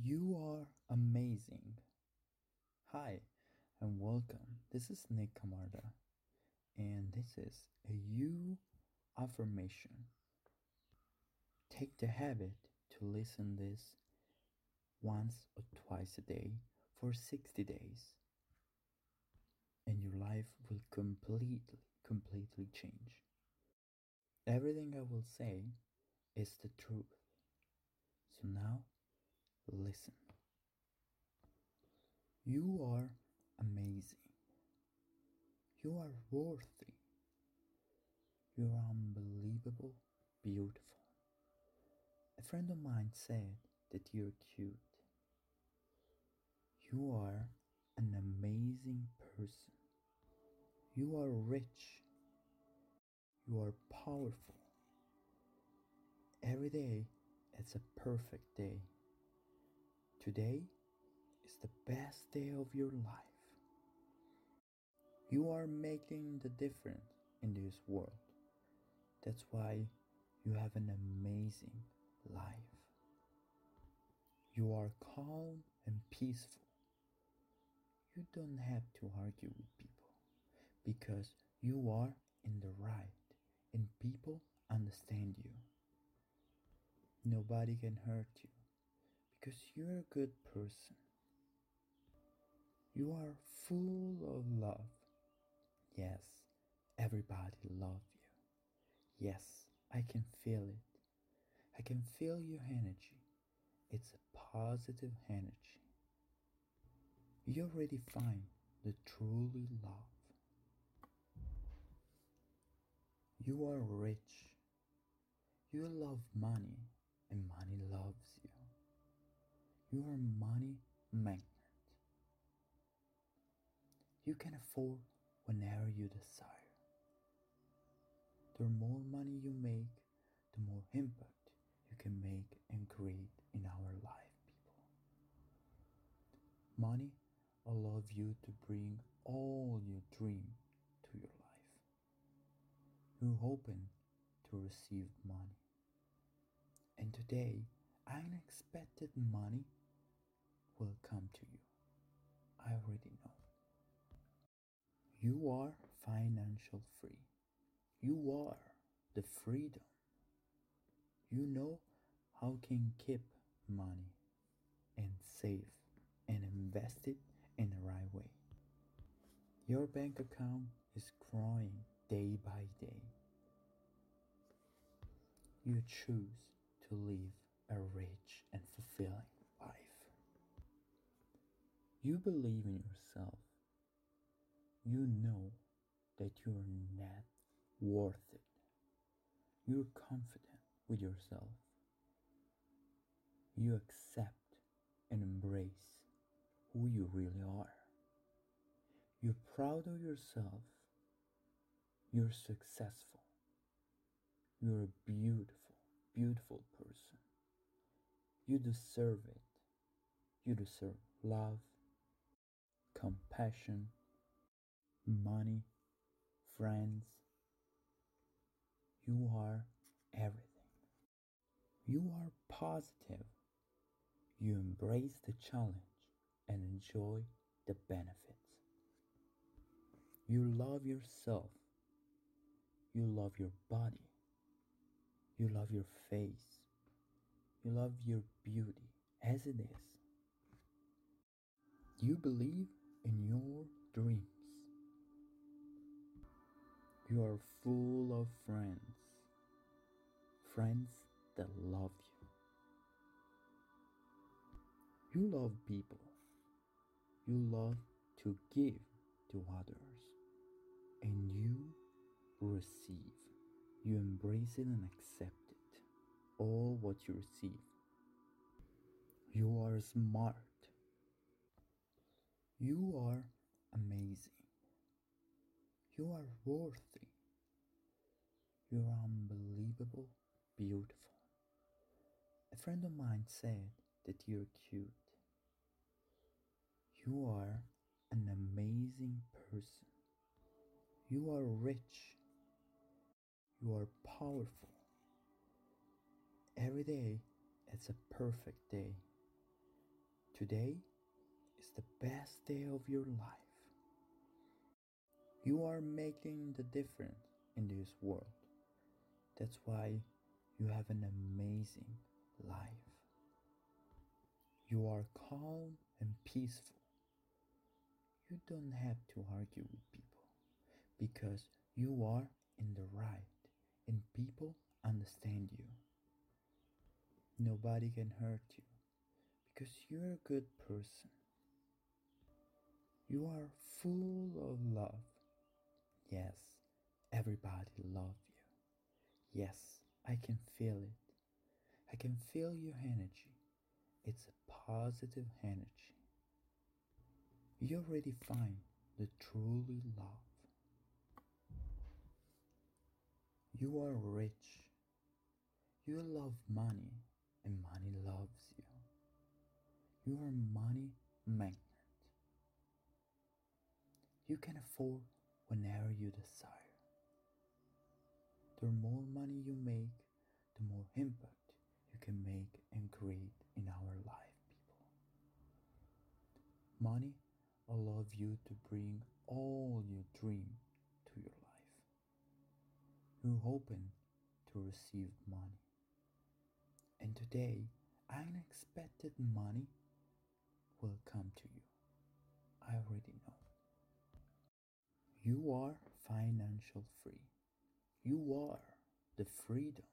You are amazing. Hi and welcome. This is Nick Camarda and this is a you affirmation. Take the habit to listen this once or twice a day for 60 days and your life will completely completely change. Everything I will say is the truth. So now Listen. You are amazing. You are worthy. You are unbelievable beautiful. A friend of mine said that you're cute. You are an amazing person. You are rich. You are powerful. Every day it's a perfect day. Today is the best day of your life. You are making the difference in this world. That's why you have an amazing life. You are calm and peaceful. You don't have to argue with people because you are in the right and people understand you. Nobody can hurt you because you're a good person. You are full of love. Yes, everybody loves you. Yes, I can feel it. I can feel your energy. It's a positive energy. You already find the truly love. You are rich. You love money, and money loves you. You are money magnet. You can afford whenever you desire. The more money you make, the more impact you can make and create in our life, people. Money allows you to bring all your dream to your life. You're open to receive money. And today, unexpected money will come to you. I already know. You are financial free. You are the freedom. You know how can keep money and save and invest it in the right way. Your bank account is growing day by day. You choose to live a rich and fulfilling life. You believe in yourself. You know that you are not worth it. You're confident with yourself. You accept and embrace who you really are. You're proud of yourself. You're successful. You're a beautiful, beautiful person. You deserve it. You deserve love compassion, money, friends. You are everything. You are positive. You embrace the challenge and enjoy the benefits. You love yourself. You love your body. You love your face. You love your beauty as it is. You believe in your dreams. You are full of friends, friends that love you. You love people. You love to give to others. And you receive. You embrace it and accept it. All what you receive. You are smart. You are amazing. You are worthy. You are unbelievable beautiful. A friend of mine said that you're cute. You are an amazing person. You are rich. You are powerful. Every day it's a perfect day. Today is the best day of your life. You are making the difference in this world. That's why you have an amazing life. You are calm and peaceful. You don't have to argue with people because you are in the right and people understand you. Nobody can hurt you because you're a good person. You are full of love. Yes, everybody loves you. Yes, I can feel it. I can feel your energy. It's a positive energy. You already find the truly love. You are rich. You love money and money loves you. You are money magnet. You can afford whenever you desire. The more money you make, the more impact you can make and create in our life, people. Money allows you to bring all your dream to your life. You're hoping to receive money. And today, unexpected money will come to you. I already know. You are financial free. You are the freedom.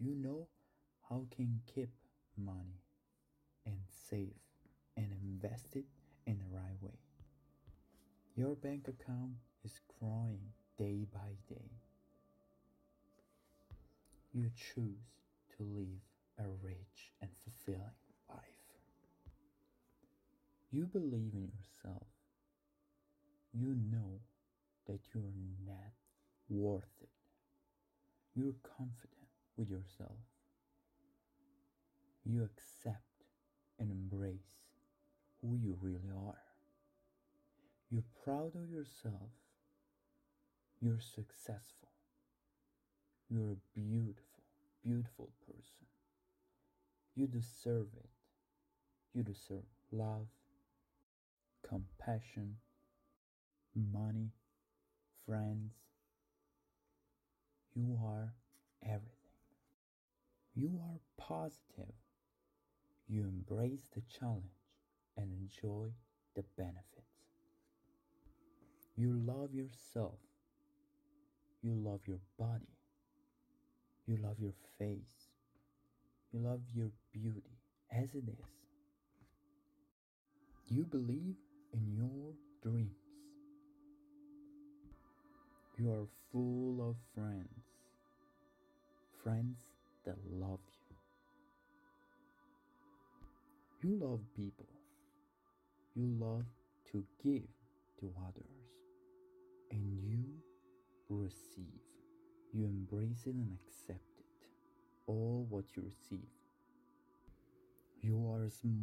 You know how can keep money and save and invest it in the right way. Your bank account is growing day by day. You choose to live a rich and fulfilling life. You believe in yourself. You know that you're not worth it. You're confident with yourself. You accept and embrace who you really are. You're proud of yourself. You're successful. You're a beautiful, beautiful person. You deserve it. You deserve love, compassion, money, friends. You are everything. You are positive. You embrace the challenge and enjoy the benefits. You love yourself. You love your body. You love your face. You love your beauty as it is. You believe in your dreams. You are full of friends. Friends that love you. You love people. You love to give to others. And you receive. You embrace it and accept it. All what you receive. You are smart.